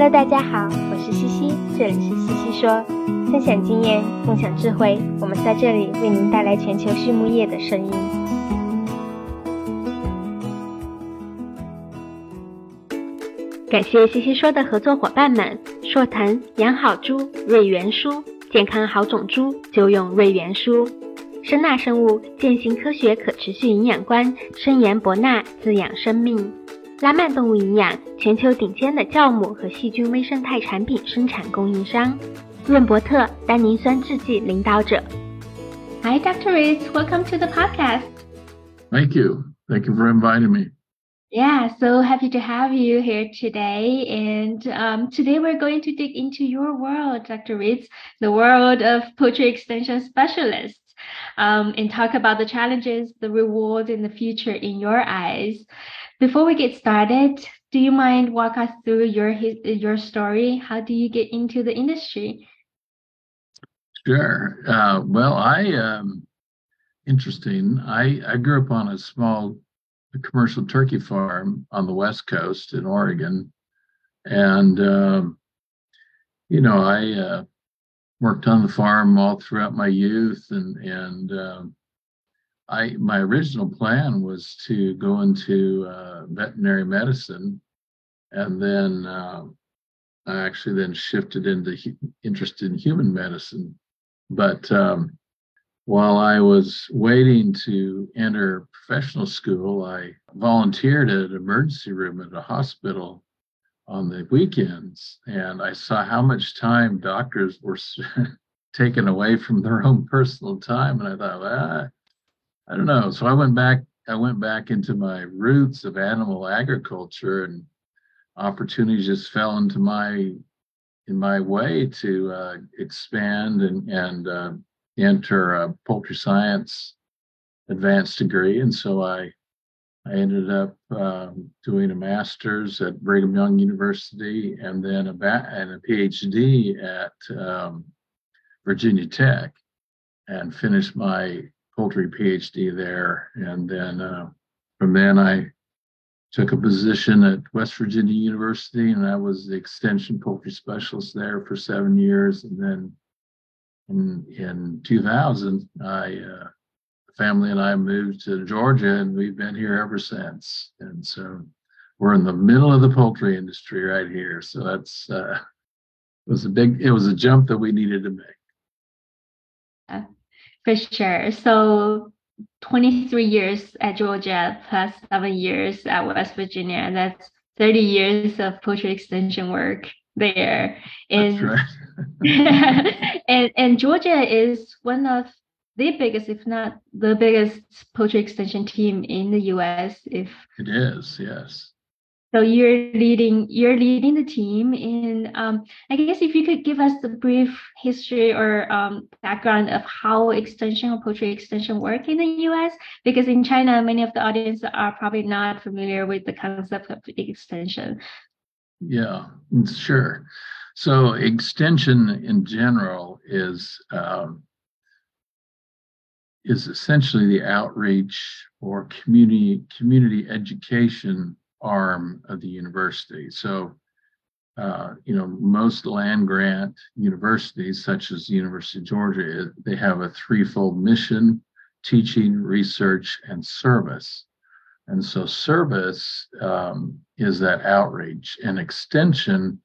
Hello，大家好，我是西西，这里是西西说，分享经验，共享智慧，我们在这里为您带来全球畜牧业的声音。感谢西西说的合作伙伴们：硕腾养好猪、瑞元舒，健康好种猪就用瑞元舒；声纳生物践行科学可持续营养观，深研博纳滋养生命。拉曼动物营养，全球顶尖的酵母和细菌微生态产品生产供应商，润伯特单宁酸制剂领导者。Hi, Dr. Ritz. Welcome to the podcast. Thank you. Thank you for inviting me. Yeah, so happy to have you here today. And um, today we're going to dig into your world, Dr. Ritz, the world of poultry extension specialists, um, and talk about the challenges, the rewards, and the future in your eyes. Before we get started, do you mind walk us through your your story? How do you get into the industry? Sure. Uh, well, I um, interesting. I I grew up on a small commercial turkey farm on the west coast in Oregon, and um, you know I uh, worked on the farm all throughout my youth, and and um, I my original plan was to go into uh, veterinary medicine, and then uh, I actually then shifted into interest in human medicine. But um, while I was waiting to enter professional school, I volunteered at an emergency room at a hospital on the weekends, and I saw how much time doctors were taken away from their own personal time, and I thought, ah, I don't know. So I went back. I went back into my roots of animal agriculture, and opportunities just fell into my in my way to uh, expand and and uh, enter a poultry science advanced degree. And so I I ended up um, doing a master's at Brigham Young University and then a ba- and a PhD at um, Virginia Tech, and finished my poultry PhD there. And then uh, from then I took a position at West Virginia University, and I was the extension poultry specialist there for seven years. And then in, in 2000, I uh, family and I moved to Georgia, and we've been here ever since. And so we're in the middle of the poultry industry right here. So that's uh, it was a big it was a jump that we needed to make. For sure. So 23 years at Georgia plus seven years at West Virginia. That's 30 years of poultry extension work there. And, right. and, and Georgia is one of the biggest, if not the biggest poultry extension team in the US. If it is, yes. So you're leading you're leading the team, and um, I guess if you could give us the brief history or um, background of how extension or poultry extension work in the U.S. Because in China, many of the audience are probably not familiar with the concept of extension. Yeah, sure. So extension in general is um, is essentially the outreach or community community education arm of the university. So, uh, you know, most land grant universities, such as the University of Georgia, they have a threefold mission teaching, research, and service. And so, service um, is that outreach, and extension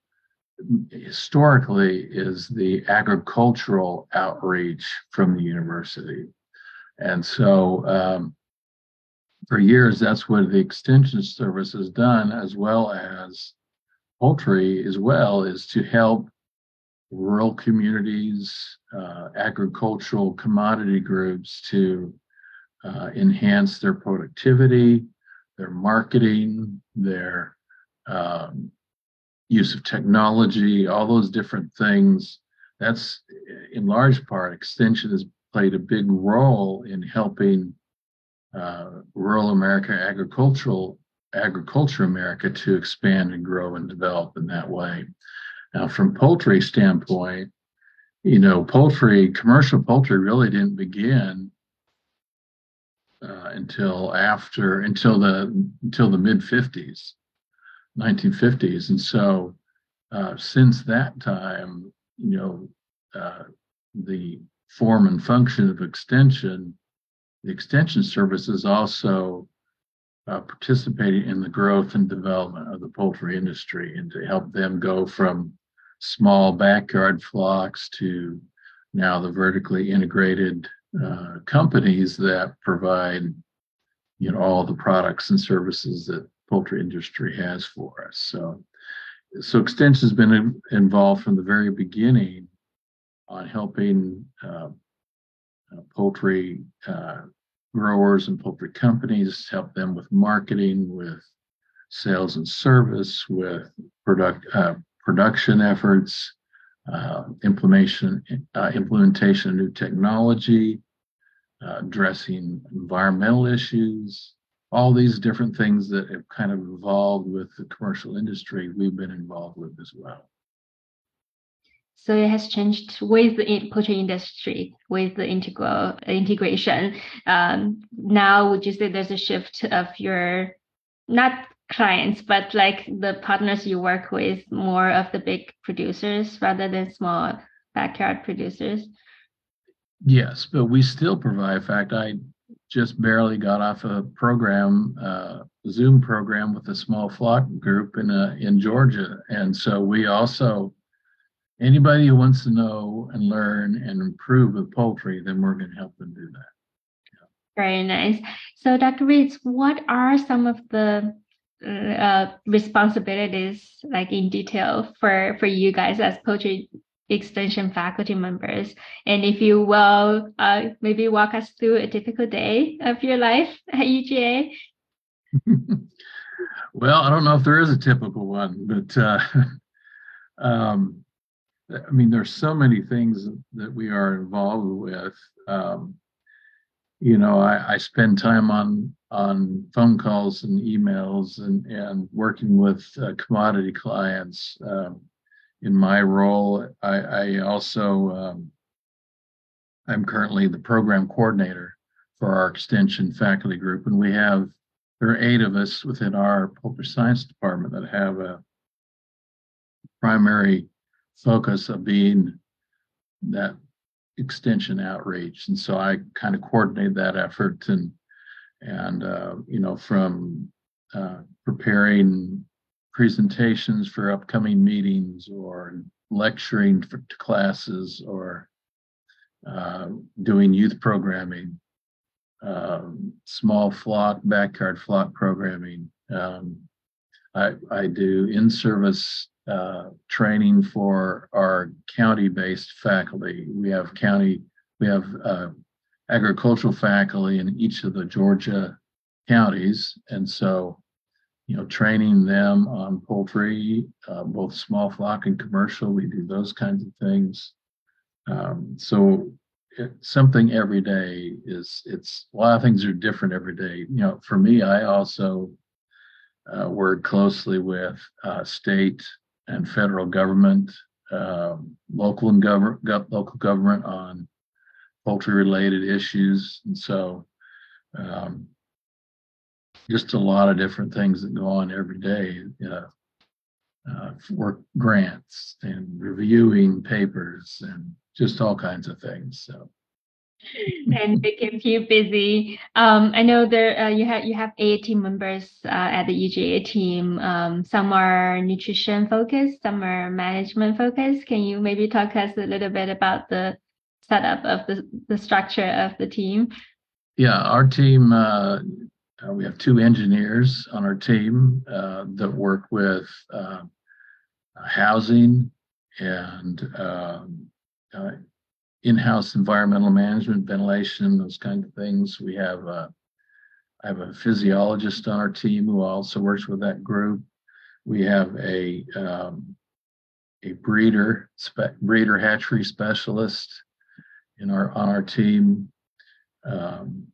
historically is the agricultural outreach from the university. And so, um, for years, that's what the extension service has done, as well as poultry as well, is to help rural communities, uh, agricultural commodity groups to uh, enhance their productivity, their marketing, their um, use of technology, all those different things. That's in large part, extension has played a big role in helping uh, rural America, agricultural agriculture America to expand and grow and develop in that way. Now, from poultry standpoint, you know, poultry, commercial poultry really didn't begin uh, until after until the until the mid 50s, 1950s, and so uh, since that time, you know, uh, the form and function of extension, the extension service is also uh, participating in the growth and development of the poultry industry and to help them go from small backyard flocks to now the vertically integrated uh, companies that provide you know all the products and services that poultry industry has for us. So so extension has been involved from the very beginning on helping uh, uh, poultry uh, growers and poultry companies help them with marketing with sales and service with product uh, production efforts implementation implementation of new technology, addressing environmental issues, all these different things that have kind of evolved with the commercial industry. We've been involved with as well. So it has changed with the poultry industry, with the integral integration. Um, now, would you say there's a shift of your not clients, but like the partners you work with, more of the big producers rather than small backyard producers? Yes, but we still provide. In fact, I just barely got off a program, uh, Zoom program with a small flock group in uh, in Georgia, and so we also anybody who wants to know and learn and improve with poultry, then we're going to help them do that. Very nice. So, Dr. Ritz, what are some of the uh, responsibilities like in detail for for you guys as poultry extension faculty members and if you will uh, maybe walk us through a typical day of your life at uga well i don't know if there is a typical one but uh, um, i mean there's so many things that we are involved with um, you know I, I spend time on on phone calls and emails and, and working with uh, commodity clients. Um, in my role, I, I also um, I'm currently the program coordinator for our extension faculty group, and we have there are eight of us within our poultry science department that have a primary focus of being that extension outreach, and so I kind of coordinate that effort and and uh, you know from uh, preparing presentations for upcoming meetings or lecturing for, to classes or uh, doing youth programming um, small flock backyard flock programming. Um, I, I, do in-service uh, training for our county-based faculty we have county we have uh, agricultural faculty in each of the Georgia counties. And so, you know, training them on poultry, uh, both small flock and commercial, we do those kinds of things. Um, so it, something every day is it's a lot of things are different every day. You know, for me, I also uh, work closely with uh, state and federal government, um, local and government, local government on poultry related issues. And so, um, just a lot of different things that go on every day. Uh, uh, work grants and reviewing papers and just all kinds of things. So. and they keep you busy. Um, I know there uh, you have you have eight team members uh, at the UGA team. Um, some are nutrition focused, some are management focused. Can you maybe talk us a little bit about the setup of the, the structure of the team? Yeah, our team, uh, uh, we have two engineers on our team uh, that work with uh, housing and um, in-house environmental management, ventilation, those kind of things. We have uh, I have a physiologist on our team who also works with that group. We have a um, a breeder spe- breeder hatchery specialist in our on our team. Um,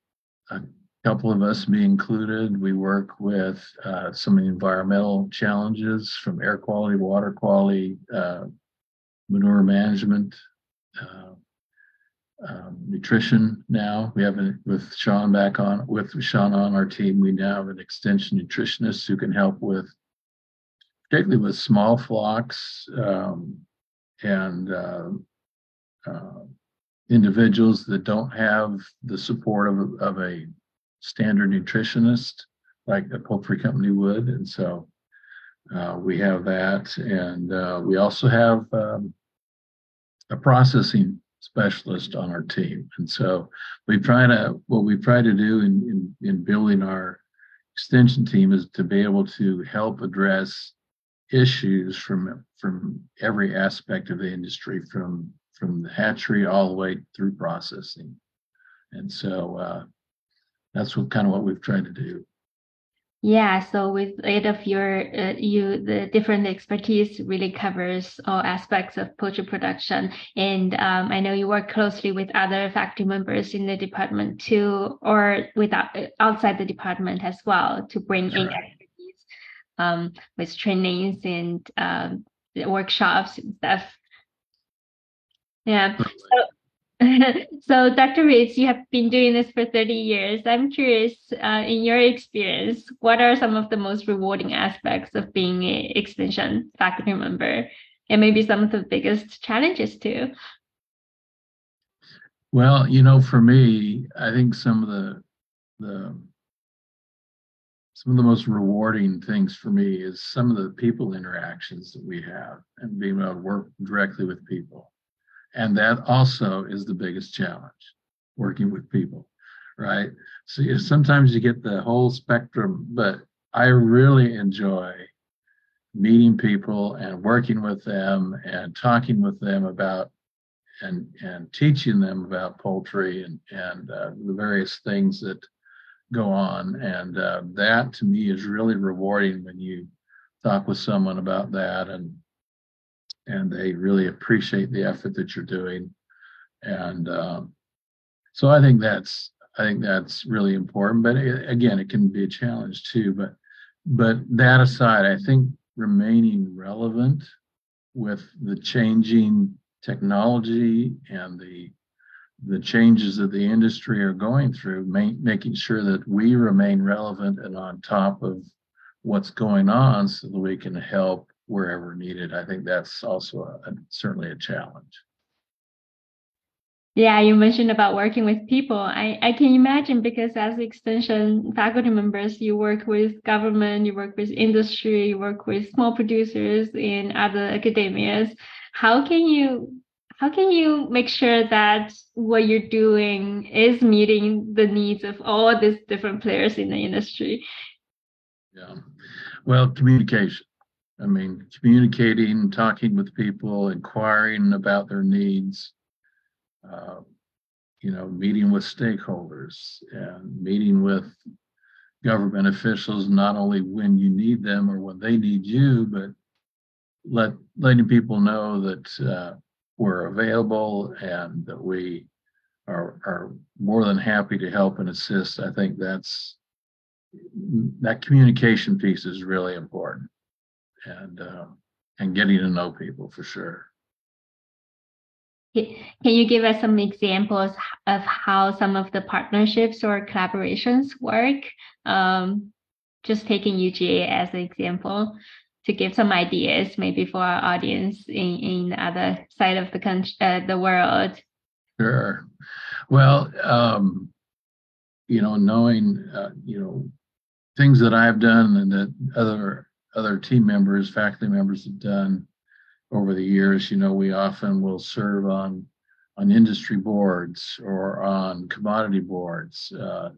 a couple of us, me included, we work with uh, some of the environmental challenges from air quality, water quality, uh, manure management, uh, um, nutrition. Now we have a, with Sean back on with Sean on our team. We now have an extension nutritionist who can help with particularly with small flocks um, and uh, uh, individuals that don't have the support of, of a standard nutritionist like a poultry company would. And so uh, we have that. And uh, we also have um, a processing specialist on our team. And so we try to, what we try to do in, in, in building our extension team is to be able to help address issues from from every aspect of the industry from from the hatchery all the way through processing and so uh, that's what kind of what we've tried to do yeah, so with aid of your uh, you the different expertise really covers all aspects of poultry production, and um, I know you work closely with other faculty members in the department too, or with uh, outside the department as well to bring sure. in expertise um, with trainings and um, workshops and stuff. Yeah. So, so, Dr. Ritz, you have been doing this for 30 years. I'm curious, uh, in your experience, what are some of the most rewarding aspects of being an extension faculty member, and maybe some of the biggest challenges too? Well, you know, for me, I think some of the the some of the most rewarding things for me is some of the people interactions that we have and being able to work directly with people and that also is the biggest challenge working with people, right? So you, sometimes you get the whole spectrum, but I really enjoy meeting people and working with them and talking with them about and and teaching them about poultry and and uh, the various things that go on and uh, that to me is really rewarding when you talk with someone about that and and they really appreciate the effort that you're doing. And um, so I think that's I think that's really important. But it, again, it can be a challenge too. But but that aside, I think remaining relevant with the changing technology and the the changes that the industry are going through, making sure that we remain relevant and on top of what's going on so that we can help wherever needed. I think that's also a, a, certainly a challenge. Yeah, you mentioned about working with people. I, I can imagine because as extension faculty members, you work with government, you work with industry, you work with small producers in other academias. How can you how can you make sure that what you're doing is meeting the needs of all these different players in the industry? Yeah. Well, communication. I mean, communicating, talking with people, inquiring about their needs, uh, you know, meeting with stakeholders and meeting with government officials, not only when you need them or when they need you, but let letting people know that uh, we're available and that we are are more than happy to help and assist. I think that's that communication piece is really important and uh, and getting to know people for sure. Can you give us some examples of how some of the partnerships or collaborations work? Um, just taking UGA as an example to give some ideas maybe for our audience in, in the other side of the country, uh, the world. Sure. Well, um, you know, knowing, uh, you know, things that I've done and that other other team members, faculty members have done over the years. You know, we often will serve on on industry boards or on commodity boards. Uh,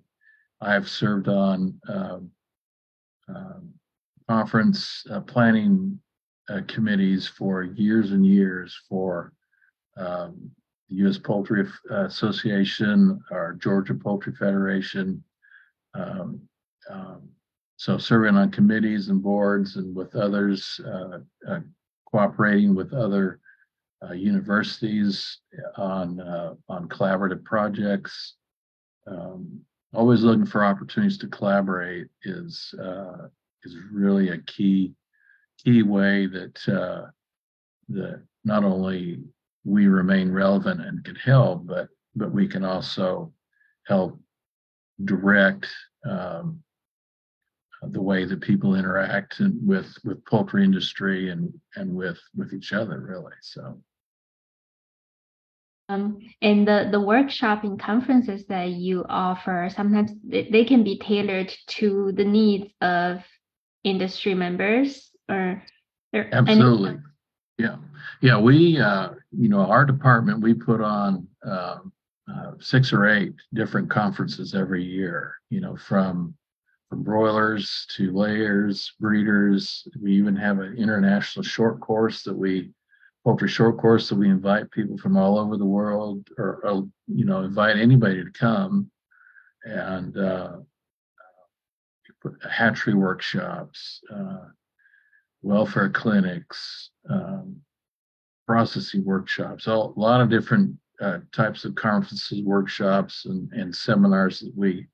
I've served on uh, uh, conference uh, planning uh, committees for years and years for um, the U.S. Poultry Association, our Georgia Poultry Federation. Um, um, so serving on committees and boards and with others, uh, uh, cooperating with other uh, universities on uh, on collaborative projects. Um, always looking for opportunities to collaborate is uh, is really a key key way that uh, that not only we remain relevant and can help, but but we can also help direct um, the way that people interact and with with poultry industry and and with with each other really so. Um, and the, the workshop and conferences that you offer sometimes they, can be tailored to the needs of industry members or absolutely. any... yeah. Yeah we uh, you know our department we put on uh, uh, six or eight different conferences every year you know from from broilers to layers, breeders. We even have an international short course that we poultry short course that we invite people from all over the world or, or you know invite anybody to come and uh, hatchery workshops uh, welfare clinics um, processing workshops all, a lot of different uh, types of conferences workshops and, and seminars that we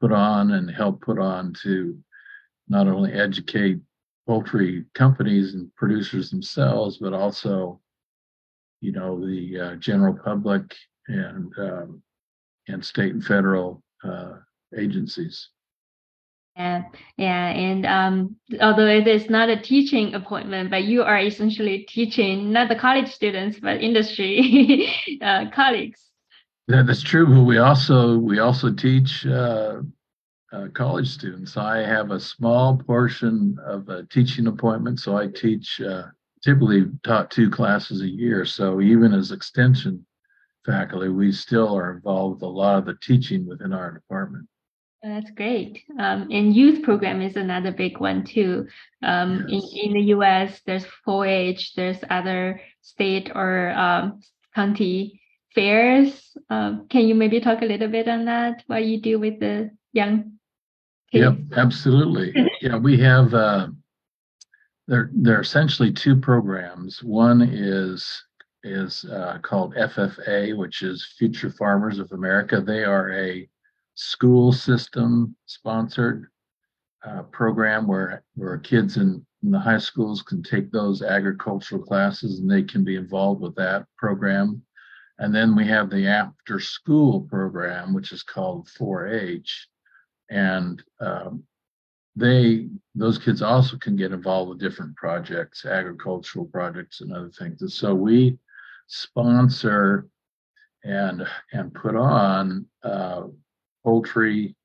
put on and help put on to not only educate poultry companies and producers themselves, but also, you know, the uh, general public and um, and state and federal uh, agencies. Yeah, yeah, and um, although it is not a teaching appointment, but you are essentially teaching not the college students but industry uh, colleagues. That, that's true, but we also we also teach uh, uh, college students. I have a small portion of a teaching appointment, so I teach uh, typically taught two classes a year. So even as extension faculty, we still are involved with a lot of the teaching within our department. That's great. Um, and youth program is another big one too. Um, yes. in, in the U.S., there's 4-H, there's other state or um, county fairs. Um, can you maybe talk a little bit on that? What you do with the young kids? Yep, absolutely. yeah, we have. Uh, there, there are essentially two programs. One is is uh, called FFA, which is Future Farmers of America. They are a school system sponsored uh, program where where kids in, in the high schools can take those agricultural classes and they can be involved with that program. And then we have the after school program, which is called 4-H, and um, they those kids also can get involved with different projects, agricultural projects, and other things. And so we sponsor and and put on uh, poultry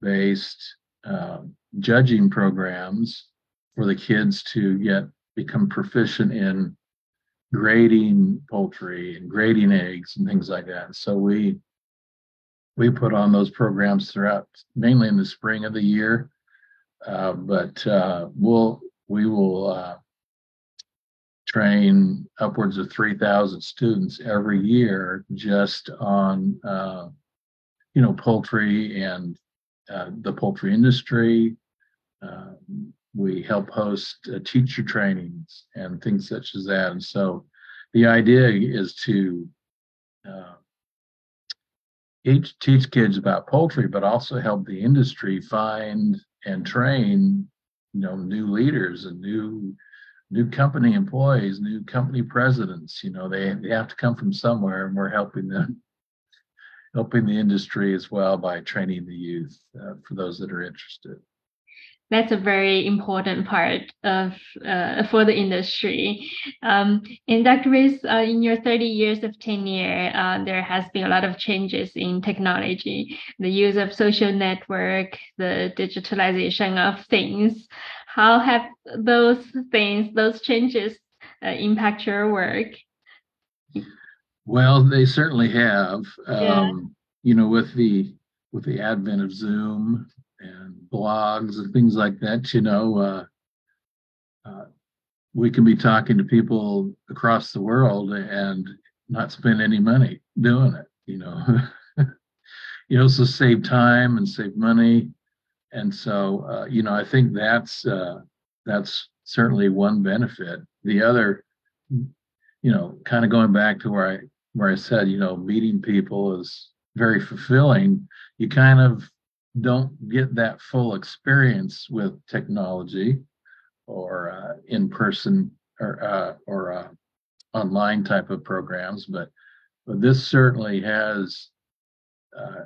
based uh, judging programs for the kids to get become proficient in grading poultry and grading eggs and things like that. So we we put on those programs throughout, mainly in the spring of the year. Uh, but uh, we'll we will uh, train upwards of 3,000 students every year just on uh, you know, poultry and uh, the poultry industry. We help host uh, teacher trainings and things such as that. And so the idea is to uh, teach, teach kids about poultry, but also help the industry find and train, you know, new leaders and new new company employees, new company presidents. You know, they, they have to come from somewhere, and we're helping them helping the industry as well by training the youth uh, for those that are interested. That's a very important part of uh, for the industry. Um, and Dr. Ritz, uh, in your 30 years of tenure, uh, there has been a lot of changes in technology, the use of social network, the digitalization of things. How have those things, those changes, uh, impact your work? Well, they certainly have. Yeah. Um, you know, with the with the advent of Zoom and blogs and things like that, you know, uh, uh, we can be talking to people across the world and not spend any money doing it. You know, you know, save time and save money. And so, uh, you know, I think that's uh, that's certainly one benefit. The other, you know, kind of going back to where I where I said, you know, meeting people is very fulfilling. You kind of don't get that full experience with technology or uh, in person or uh, or uh, online type of programs, but but this certainly has uh,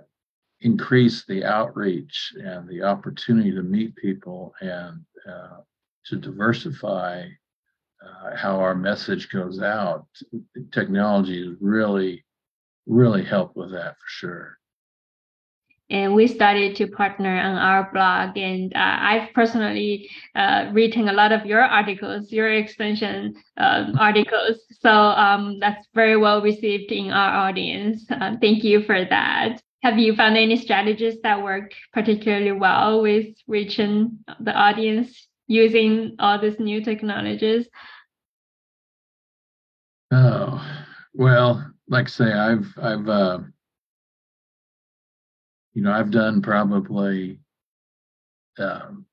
increase the outreach and the opportunity to meet people and uh, to diversify uh, how our message goes out. Technology has really, really helped with that for sure. And we started to partner on our blog, and uh, I've personally uh, written a lot of your articles, your extension um, articles. So um, that's very well received in our audience. Uh, thank you for that. Have you found any strategies that work particularly well with reaching the audience using all these new technologies? Oh, well, like I say, I've I've uh, you know I've done probably um,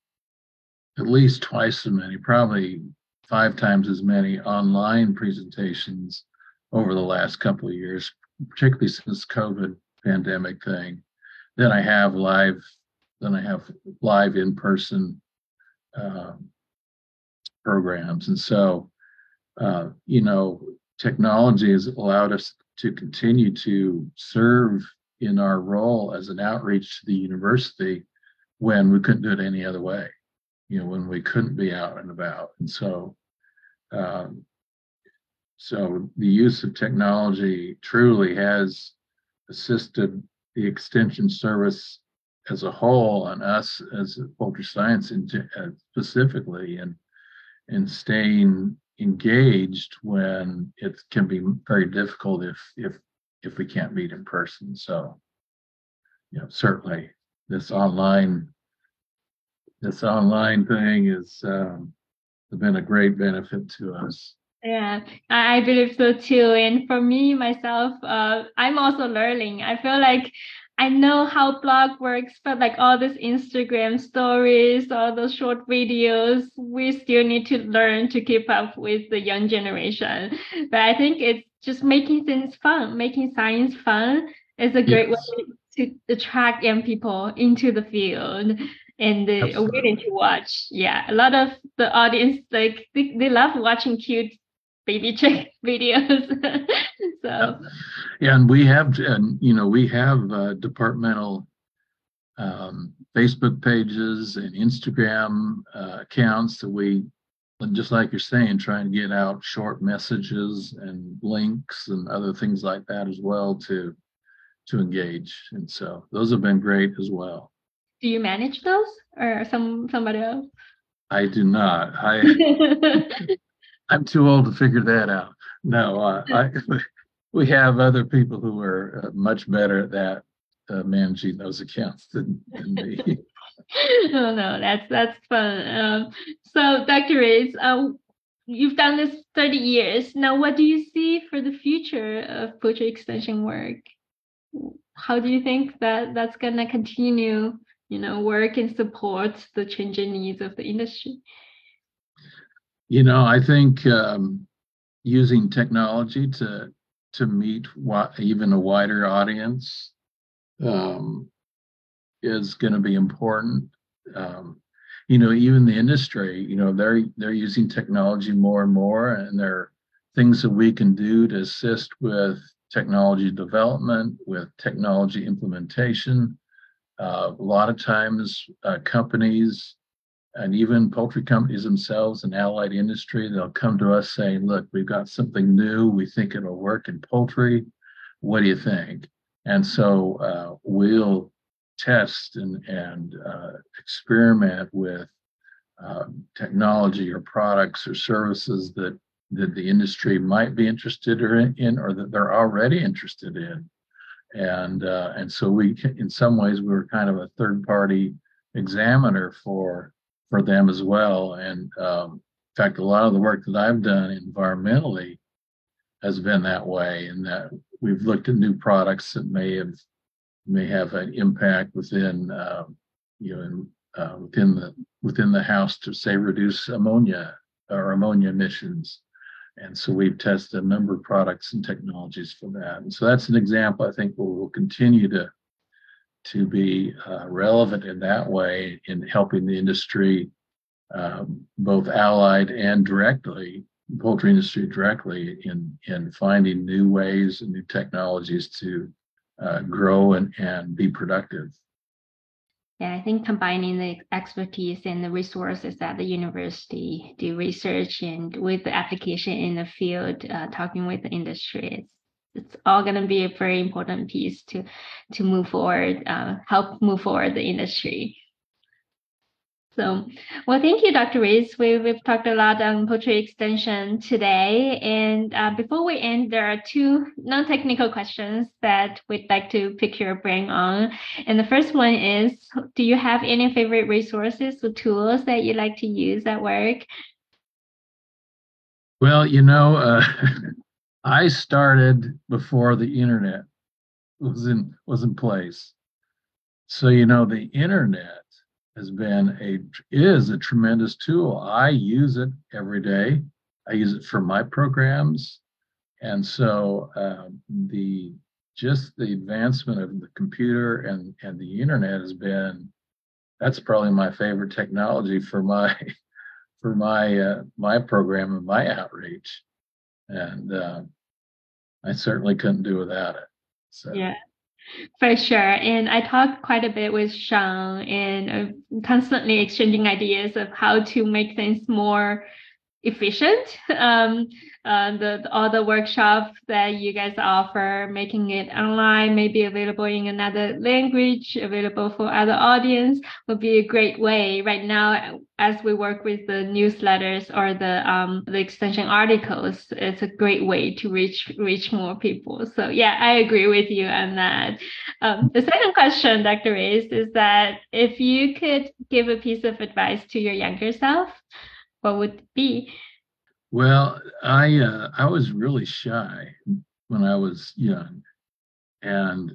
at least twice as many, probably five times as many online presentations over the last couple of years, particularly since COVID pandemic thing. than I have live, than I have live in person um, programs. And so, uh, you know, technology has allowed us to continue to serve in our role as an outreach to the university when we couldn't do it any other way, you know, when we couldn't be out and about. And so, um, so the use of technology truly has assisted the extension service as a whole and us as a poultry science in, uh, specifically and in staying engaged when it can be very difficult if if if we can't meet in person so you know certainly this online this online thing has um, been a great benefit to us yeah, I believe so too. And for me, myself, uh, I'm also learning. I feel like I know how blog works, but like all these Instagram stories, all those short videos, we still need to learn to keep up with the young generation. But I think it's just making things fun, making science fun is a great yes. way to attract young people into the field and they are willing to watch. Yeah, a lot of the audience like they, they love watching cute baby chick videos. so yeah, and we have and you know we have uh, departmental um, Facebook pages and Instagram uh, accounts that we just like you're saying, trying to get out short messages and links and other things like that as well to to engage. And so those have been great as well. Do you manage those or some somebody else? I do not. I I'm too old to figure that out. No, uh, I, we have other people who are uh, much better at that, uh, managing those accounts than, than me. oh no, that's that's fun. Um, so, Dr. Reyes, uh, you've done this 30 years. Now, what do you see for the future of poultry extension work? How do you think that that's gonna continue? You know, work and support the changing needs of the industry. You know, I think um, using technology to to meet even a wider audience um, is going to be important. Um, you know, even the industry, you know, they're they're using technology more and more, and there are things that we can do to assist with technology development, with technology implementation. Uh, a lot of times, uh, companies and even poultry companies themselves and allied industry, they'll come to us saying, look, we've got something new. We think it'll work in poultry. What do you think? And so uh, we'll test and, and uh, experiment with uh, technology or products or services that, that the industry might be interested in or that they're already interested in. And, uh, and so we, in some ways, we were kind of a third party examiner for for them as well. And um, in fact, a lot of the work that I've done environmentally has been that way, in that we've looked at new products that may have may have an impact within uh, you know in, uh, within the within the house to say reduce ammonia or ammonia emissions. And so we've tested a number of products and technologies for that. And so that's an example I think where we'll continue to to be uh, relevant in that way in helping the industry, um, both allied and directly, poultry industry directly in in finding new ways and new technologies to uh, grow and, and be productive. Yeah, I think combining the expertise and the resources at the university, do research and with the application in the field, uh, talking with the industry, it's, it's all going to be a very important piece to to move forward, uh, help move forward the industry. So, well, thank you, Dr. Ritz. We, we've talked a lot on poultry extension today. And uh, before we end, there are two non-technical questions that we'd like to pick your brain on. And the first one is, do you have any favorite resources or tools that you like to use at work? Well, you know, uh, I started before the internet was in was in place. So, you know, the internet has been a is a tremendous tool. I use it every day. I use it for my programs, and so uh, the just the advancement of the computer and and the internet has been that's probably my favorite technology for my for my uh, my program and my outreach, and uh, I certainly couldn't do without it. So. Yeah. For sure. And I talk quite a bit with Sean and constantly exchanging ideas of how to make things more efficient. Um, uh, the, the, all the workshops that you guys offer, making it online, maybe available in another language, available for other audience, would be a great way. Right now, as we work with the newsletters or the um, the extension articles, it's a great way to reach reach more people. So yeah, I agree with you on that. Um, the second question, Dr. Ritz, is that if you could give a piece of advice to your younger self, what would it be? Well, I uh, I was really shy when I was young, and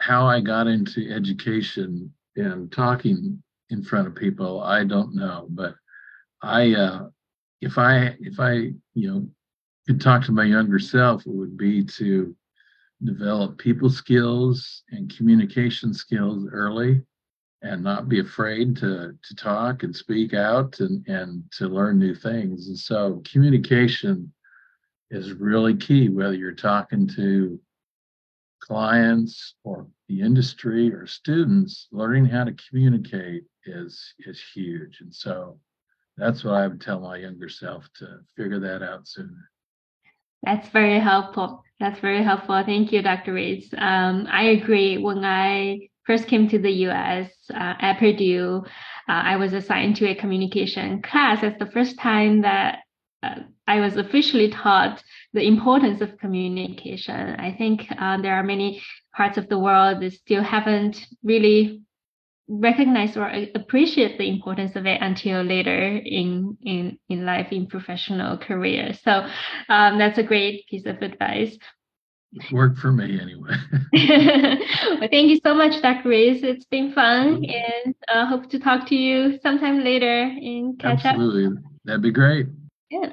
how I got into education and talking in front of people, I don't know. But I, uh, if I if I you know could talk to my younger self, it would be to develop people skills and communication skills early and not be afraid to to talk and speak out and and to learn new things. And so communication is really key whether you're talking to clients or the industry or students learning how to communicate is is huge. And so that's what i would tell my younger self to figure that out sooner. That's very helpful. That's very helpful. Thank you dr ritz um, i agree. When i first came to the US uh, at Purdue, uh, I was assigned to a communication class. That's the first time that uh, I was officially taught the importance of communication. I think uh, there are many parts of the world that still haven't really recognized or appreciate the importance of it until later in in in life in professional career. So um, that's a great piece of advice worked for me anyway. well, thank you so much, Dr. Ritz. It's been fun and uh, hope to talk to you sometime later and catch Absolutely. up. Absolutely. That'd be great. Yeah.